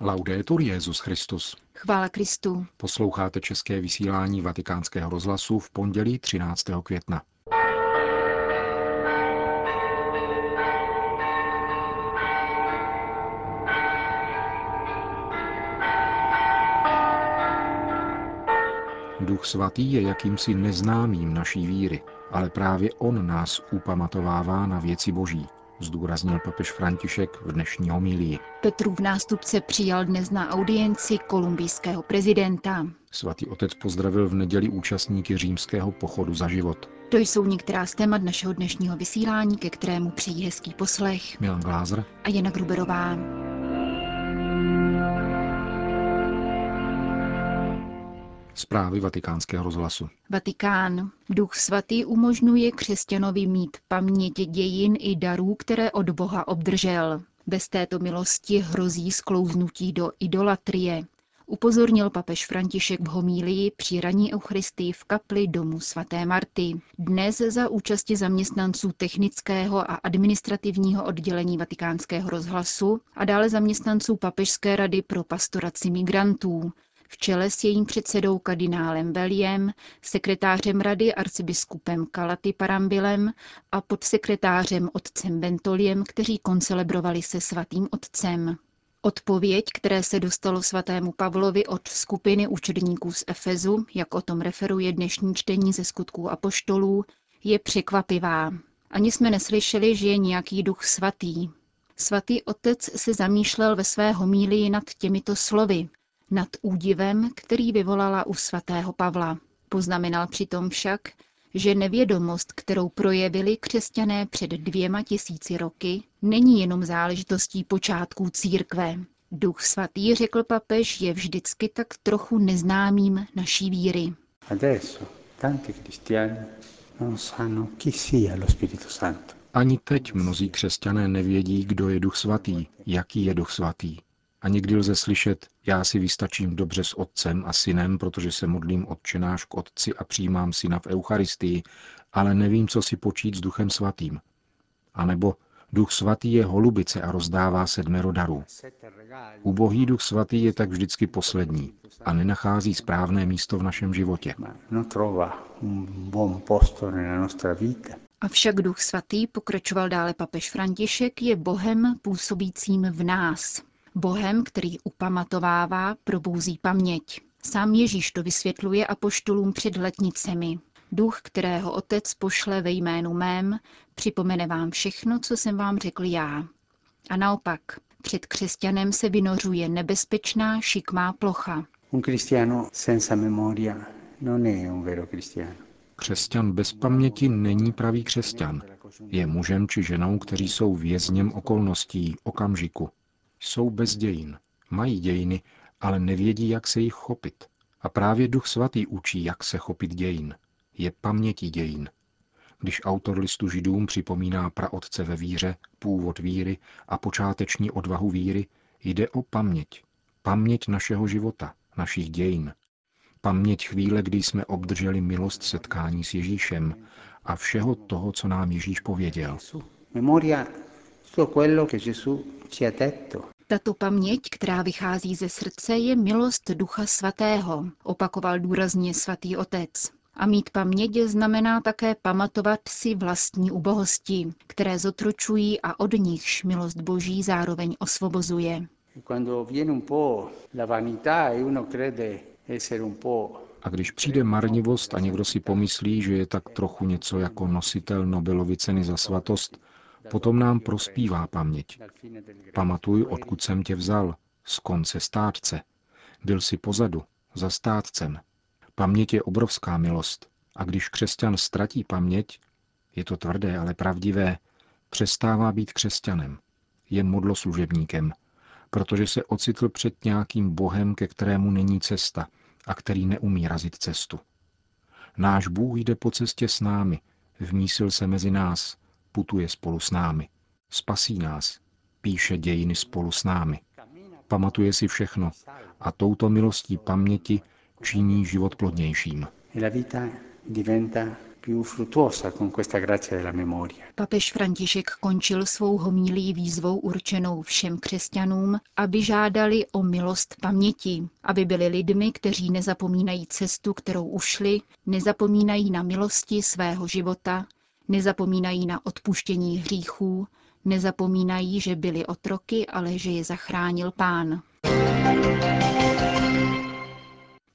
Laudetur Jezus Christus. Chvála Kristu. Posloucháte české vysílání Vatikánského rozhlasu v pondělí 13. května. Duch svatý je jakýmsi neznámým naší víry, ale právě on nás upamatovává na věci boží, zdůraznil papež František v dnešní homílii. Petrův nástupce přijal dnes na audienci kolumbijského prezidenta. Svatý otec pozdravil v neděli účastníky římského pochodu za život. To jsou některá z témat našeho dnešního vysílání, ke kterému přijí hezký poslech. Milan Glázer a Jana Gruberová. Zprávy vatikánského rozhlasu. Vatikán. Duch svatý umožňuje křesťanovi mít paměť dějin i darů, které od Boha obdržel. Bez této milosti hrozí sklouznutí do idolatrie. Upozornil papež František v homílii při raní Eucharistii v kapli domu svaté Marty. Dnes za účasti zaměstnanců technického a administrativního oddělení vatikánského rozhlasu a dále zaměstnanců Papežské rady pro pastoraci migrantů v čele s jejím předsedou kardinálem Beliem, sekretářem rady arcibiskupem Kalaty Parambilem a podsekretářem otcem Bentoliem, kteří koncelebrovali se svatým otcem. Odpověď, které se dostalo svatému Pavlovi od skupiny učedníků z Efezu, jak o tom referuje dnešní čtení ze skutků apoštolů, je překvapivá. Ani jsme neslyšeli, že je nějaký duch svatý. Svatý otec se zamýšlel ve své homílii nad těmito slovy, nad údivem, který vyvolala u svatého Pavla. Poznamenal přitom však, že nevědomost, kterou projevili křesťané před dvěma tisíci roky, není jenom záležitostí počátků církve. Duch svatý, řekl papež, je vždycky tak trochu neznámým naší víry. Ani teď mnozí křesťané nevědí, kdo je duch svatý, jaký je duch svatý. A někdy lze slyšet, já si vystačím dobře s otcem a synem, protože se modlím odčenáš k otci a přijímám syna v Eucharistii, ale nevím, co si počít s duchem svatým. A nebo duch svatý je holubice a rozdává sedmero darů. Ubohý duch svatý je tak vždycky poslední a nenachází správné místo v našem životě. Avšak duch svatý, pokračoval dále papež František, je Bohem působícím v nás, Bohem, který upamatovává, probouzí paměť. Sám Ježíš to vysvětluje apoštolům před letnicemi. Duch, kterého otec pošle ve jménu mém, připomene vám všechno, co jsem vám řekl já. A naopak, před křesťanem se vynořuje nebezpečná šikmá plocha. Un cristiano senza memoria non è un vero cristiano. Křesťan bez paměti není pravý křesťan. Je mužem či ženou, kteří jsou vězněm okolností, okamžiku. Jsou bez dějin. Mají dějiny, ale nevědí, jak se jich chopit. A právě Duch Svatý učí, jak se chopit dějin. Je pamětí dějin. Když autor listu židům připomíná praotce ve víře, původ víry a počáteční odvahu víry, jde o paměť. Paměť našeho života, našich dějin. Paměť chvíle, kdy jsme obdrželi milost setkání s Ježíšem a všeho toho, co nám Ježíš pověděl. Memoria tato paměť, která vychází ze srdce, je milost Ducha Svatého, opakoval důrazně svatý otec. A mít paměť znamená také pamatovat si vlastní ubohosti, které zotročují a od nichž milost Boží zároveň osvobozuje. A když přijde marnivost a někdo si pomyslí, že je tak trochu něco jako nositel Nobelovy ceny za svatost, Potom nám prospívá paměť. Pamatuj, odkud jsem tě vzal, z konce státce. Byl si pozadu, za státcem. Paměť je obrovská milost. A když křesťan ztratí paměť, je to tvrdé, ale pravdivé, přestává být křesťanem. Je modloslužebníkem, protože se ocitl před nějakým bohem, ke kterému není cesta a který neumí razit cestu. Náš Bůh jde po cestě s námi, vmísil se mezi nás, putuje spolu s námi. Spasí nás, píše dějiny spolu s námi. Pamatuje si všechno a touto milostí paměti činí život plodnějším. E Papež František končil svou homílí výzvou určenou všem křesťanům, aby žádali o milost paměti, aby byli lidmi, kteří nezapomínají cestu, kterou ušli, nezapomínají na milosti svého života, nezapomínají na odpuštění hříchů, nezapomínají, že byli otroky, ale že je zachránil pán.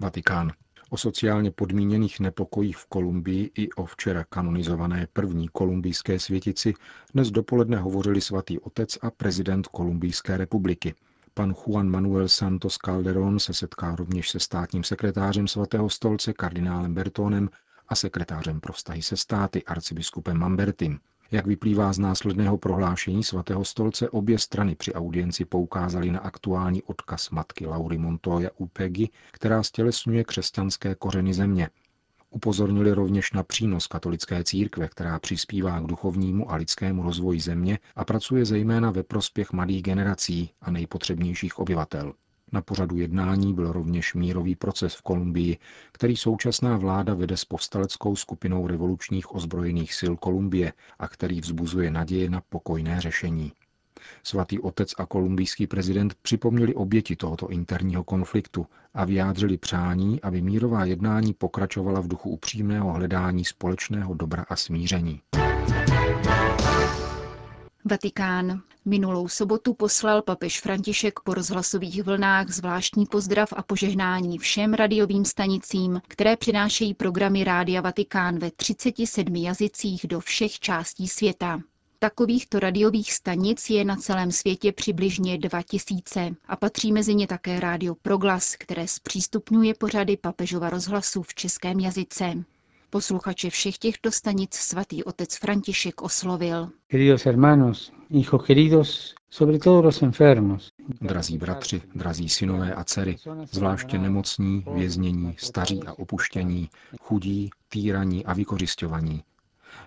Vatikán. O sociálně podmíněných nepokojích v Kolumbii i o včera kanonizované první kolumbijské světici dnes dopoledne hovořili svatý otec a prezident Kolumbijské republiky. Pan Juan Manuel Santos Calderón se setká rovněž se státním sekretářem svatého stolce kardinálem Bertónem a sekretářem pro vztahy se státy arcibiskupem Mambertim. Jak vyplývá z následného prohlášení svatého stolce, obě strany při audienci poukázaly na aktuální odkaz matky Laury Montoya Upegi, která stělesňuje křesťanské kořeny země. Upozornili rovněž na přínos katolické církve, která přispívá k duchovnímu a lidskému rozvoji země a pracuje zejména ve prospěch mladých generací a nejpotřebnějších obyvatel. Na pořadu jednání byl rovněž mírový proces v Kolumbii, který současná vláda vede s povstaleckou skupinou revolučních ozbrojených sil Kolumbie a který vzbuzuje naděje na pokojné řešení. Svatý otec a kolumbijský prezident připomněli oběti tohoto interního konfliktu a vyjádřili přání, aby mírová jednání pokračovala v duchu upřímného hledání společného dobra a smíření. Vatikán. Minulou sobotu poslal papež František po rozhlasových vlnách zvláštní pozdrav a požehnání všem radiovým stanicím, které přinášejí programy Rádia Vatikán ve 37 jazycích do všech částí světa. Takovýchto radiových stanic je na celém světě přibližně 2000 a patří mezi ně také rádio Proglas, které zpřístupňuje pořady papežova rozhlasu v českém jazyce. Posluchače všech těchto stanic svatý otec František oslovil. Drazí bratři, drazí synové a dcery, zvláště nemocní, věznění, staří a opuštění, chudí, týraní a vykořišťovaní.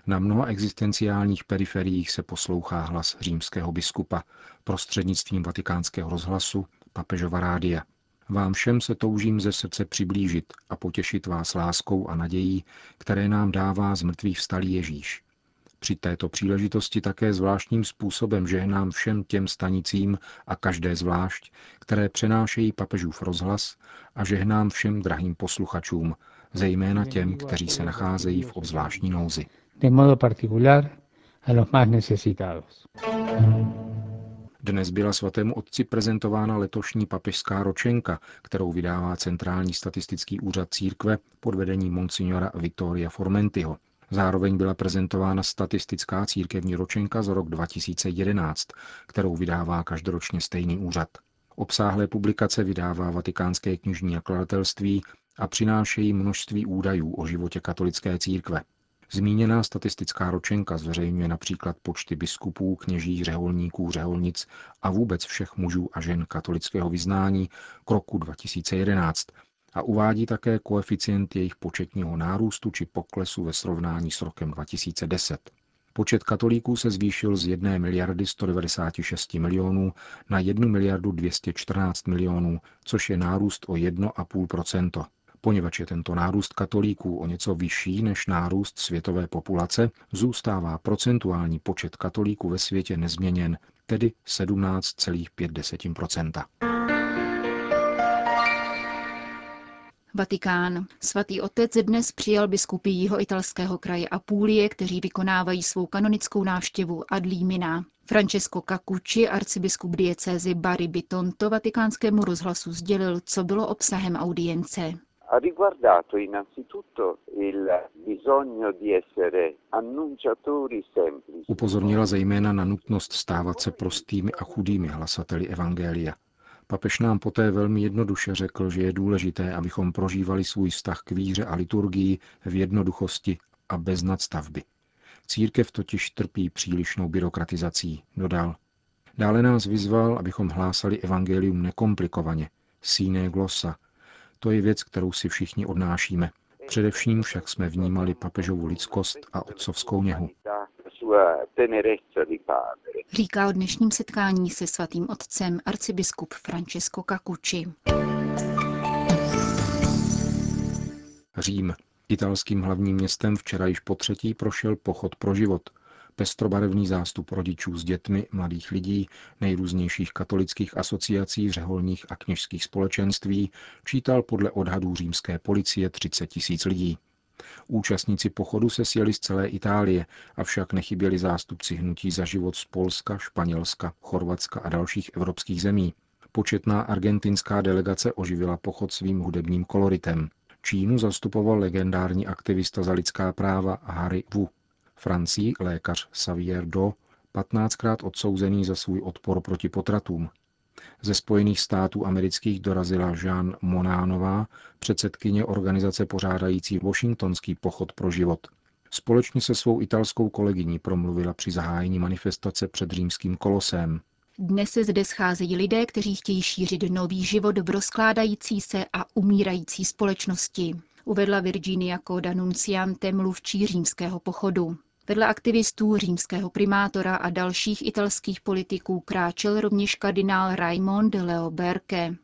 Na mnoha existenciálních periferiích se poslouchá hlas římského biskupa prostřednictvím vatikánského rozhlasu papežova rádia – vám všem se toužím ze srdce přiblížit a potěšit vás láskou a nadějí, které nám dává z mrtvých vstalý Ježíš. Při této příležitosti také zvláštním způsobem žehnám všem těm stanicím a každé zvlášť, které přenášejí papežův rozhlas a žehnám všem drahým posluchačům, zejména těm, kteří se nacházejí v obzvláštní nouzi. De modo particular a los más necesitados. Dnes byla svatému otci prezentována letošní papežská ročenka, kterou vydává Centrální statistický úřad církve pod vedením monsignora Vittoria Formentiho. Zároveň byla prezentována statistická církevní ročenka za rok 2011, kterou vydává každoročně stejný úřad. Obsáhlé publikace vydává Vatikánské knižní nakladatelství a přinášejí množství údajů o životě katolické církve. Zmíněná statistická ročenka zveřejňuje například počty biskupů, kněží, řeholníků, řeholnic a vůbec všech mužů a žen katolického vyznání k roku 2011 a uvádí také koeficient jejich početního nárůstu či poklesu ve srovnání s rokem 2010. Počet katolíků se zvýšil z 1 miliardy 196 milionů na 1 miliardu 214 milionů, což je nárůst o 1,5 Poněvadž je tento nárůst katolíků o něco vyšší než nárůst světové populace, zůstává procentuální počet katolíků ve světě nezměněn, tedy 17,5% Vatikán. Svatý otec dnes přijal biskupy jeho italského kraje Apulie, kteří vykonávají svou kanonickou návštěvu ad limina. Francesco Cacucci, arcibiskup diecézy Bari Bitonto, vatikánskému rozhlasu sdělil, co bylo obsahem audience ha riguardato innanzitutto il bisogno di essere annunciatori semplici. Upozornila zejména na nutnost stávat se prostými a chudými hlasateli Evangelia. Papež nám poté velmi jednoduše řekl, že je důležité, abychom prožívali svůj vztah k víře a liturgii v jednoduchosti a bez nadstavby. Církev totiž trpí přílišnou byrokratizací, dodal. Dále nás vyzval, abychom hlásali evangelium nekomplikovaně, sine glosa, to je věc, kterou si všichni odnášíme. Především však jsme vnímali papežovu lidskost a otcovskou něhu. Říká o dnešním setkání se svatým otcem arcibiskup Francesco Cacucci. Řím. Italským hlavním městem včera již po třetí prošel pochod pro život. Pestrobarevný zástup rodičů s dětmi, mladých lidí, nejrůznějších katolických asociací, řeholních a kněžských společenství čítal podle odhadů římské policie 30 tisíc lidí. Účastníci pochodu se sjeli z celé Itálie, avšak nechyběli zástupci hnutí za život z Polska, Španělska, Chorvatska a dalších evropských zemí. Početná argentinská delegace oživila pochod svým hudebním koloritem. Čínu zastupoval legendární aktivista za lidská práva Harry Wu. Francii lékař Xavier Do, 15krát odsouzený za svůj odpor proti potratům. Ze Spojených států amerických dorazila Jean Monánová, předsedkyně organizace pořádající Washingtonský pochod pro život. Společně se svou italskou kolegyní promluvila při zahájení manifestace před římským kolosem. Dnes se zde scházejí lidé, kteří chtějí šířit nový život v rozkládající se a umírající společnosti, uvedla Virginia Coda Nunciante, mluvčí římského pochodu. Vedle aktivistů římského primátora a dalších italských politiků kráčel rovněž kardinál Raimond Leo Berke.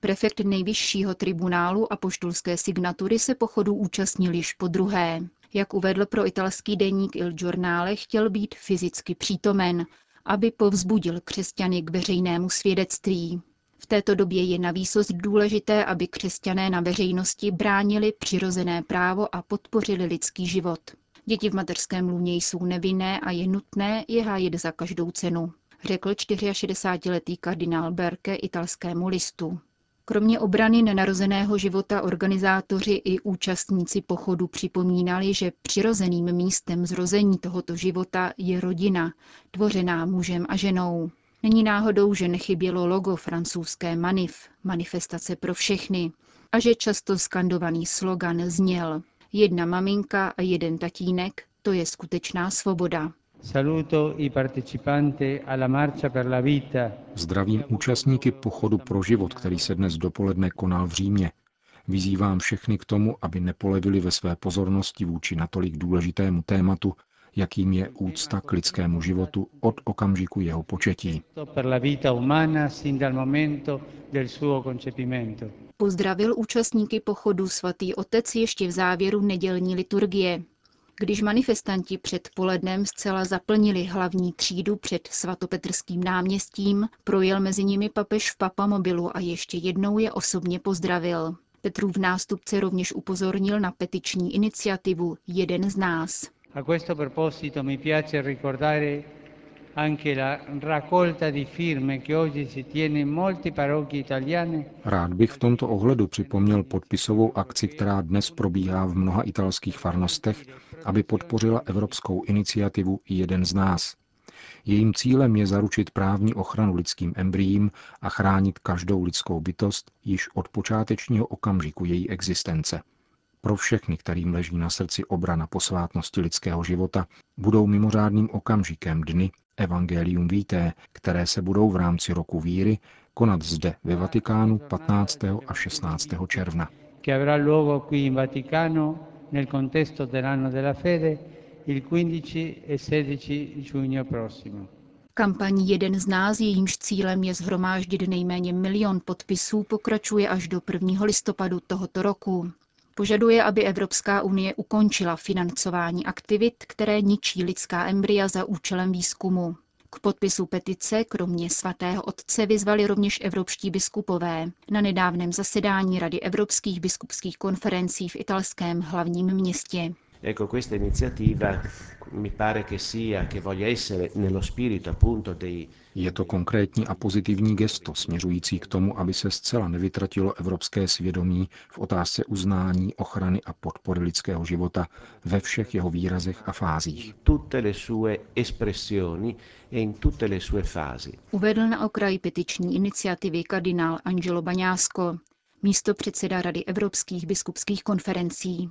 Prefekt nejvyššího tribunálu a poštulské signatury se pochodu účastnil již po druhé. Jak uvedl pro italský deník Il Giornale, chtěl být fyzicky přítomen, aby povzbudil křesťany k veřejnému svědectví. V této době je na výsost důležité, aby křesťané na veřejnosti bránili přirozené právo a podpořili lidský život. Děti v mateřském lůně jsou nevinné a je nutné je hájit za každou cenu, řekl 64-letý kardinál Berke italskému listu. Kromě obrany nenarozeného života organizátoři i účastníci pochodu připomínali, že přirozeným místem zrození tohoto života je rodina, tvořená mužem a ženou. Není náhodou, že nechybělo logo francouzské Manif, manifestace pro všechny, a že často skandovaný slogan zněl Jedna maminka a jeden tatínek, to je skutečná svoboda. Zdravím účastníky pochodu pro život, který se dnes dopoledne konal v Římě. Vyzývám všechny k tomu, aby nepolevili ve své pozornosti vůči natolik důležitému tématu, jakým je úcta k lidskému životu od okamžiku jeho početí. Pozdravil účastníky pochodu svatý otec ještě v závěru nedělní liturgie. Když manifestanti před polednem zcela zaplnili hlavní třídu před svatopetrským náměstím, projel mezi nimi papež v papamobilu a ještě jednou je osobně pozdravil. Petrův nástupce rovněž upozornil na petiční iniciativu Jeden z nás. Rád bych v tomto ohledu připomněl podpisovou akci, která dnes probíhá v mnoha italských farnostech, aby podpořila evropskou iniciativu Jeden z nás. Jejím cílem je zaručit právní ochranu lidským embryím a chránit každou lidskou bytost již od počátečního okamžiku její existence. Pro všechny, kterým leží na srdci obrana posvátnosti lidského života, budou mimořádným okamžikem dny Evangelium Vitae, které se budou v rámci roku víry konat zde ve Vatikánu 15. a 16. června. Che avrà luogo qui in Vaticano nel contesto dell'anno della fede il 15 e 16 giugno prossimo. Kampaň Jeden z nás, jejímž cílem je zhromáždit nejméně milion podpisů, pokračuje až do 1. listopadu tohoto roku. Požaduje, aby Evropská unie ukončila financování aktivit, které ničí lidská embrya za účelem výzkumu. K podpisu petice kromě svatého otce vyzvali rovněž evropští biskupové na nedávném zasedání Rady evropských biskupských konferencí v italském hlavním městě. Iniziativa mi pare che sia, che voglia essere nello spirito appunto dei je to konkrétní a pozitivní gesto směřující k tomu, aby se zcela nevytratilo evropské svědomí v otázce uznání, ochrany a podpory lidského života ve všech jeho výrazech a fázích. E Uvedl na okraj petiční iniciativy kardinál Angelo Baňásko, místo předseda Rady evropských biskupských konferencí.